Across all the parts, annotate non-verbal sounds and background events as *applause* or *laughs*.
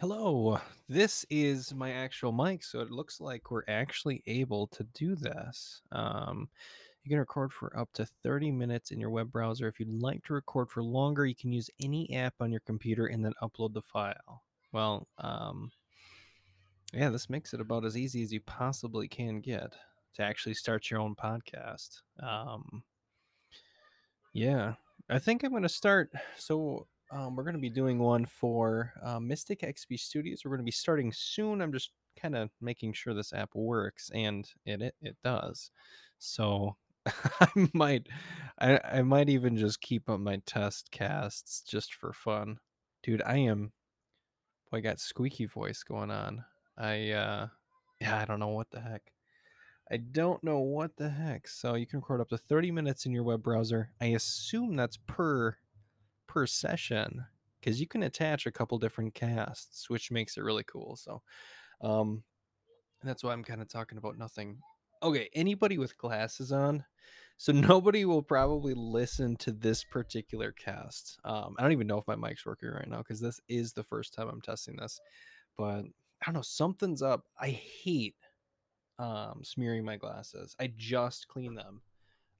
Hello, this is my actual mic, so it looks like we're actually able to do this. Um, you can record for up to 30 minutes in your web browser. If you'd like to record for longer, you can use any app on your computer and then upload the file. Well, um, yeah, this makes it about as easy as you possibly can get to actually start your own podcast. Um, yeah, I think I'm going to start. So, um, we're going to be doing one for uh, Mystic XP Studios. We're going to be starting soon. I'm just kind of making sure this app works, and it it, it does. So, *laughs* I might, I, I might even just keep up my test casts just for fun, dude. I am, boy, I got squeaky voice going on. I, uh, yeah, I don't know what the heck. I don't know what the heck. So you can record up to 30 minutes in your web browser. I assume that's per per session because you can attach a couple different casts, which makes it really cool. So um that's why I'm kind of talking about nothing. Okay, anybody with glasses on, so *laughs* nobody will probably listen to this particular cast. Um, I don't even know if my mic's working right now because this is the first time I'm testing this. But I don't know, something's up. I hate um smearing my glasses. I just clean them.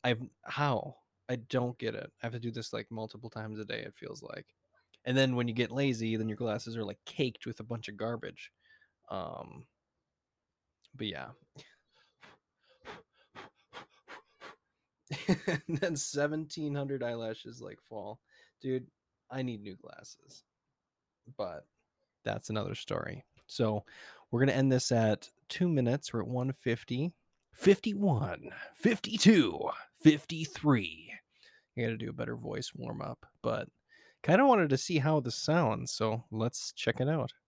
I've how? I don't get it. I have to do this like multiple times a day, it feels like. And then when you get lazy, then your glasses are like caked with a bunch of garbage. Um but yeah. *laughs* and then 1700 eyelashes like fall. Dude, I need new glasses. But that's another story. So we're going to end this at two minutes. We're at 150, 51, 52, 53. I got to do a better voice warm up, but kind of wanted to see how this sounds. So let's check it out.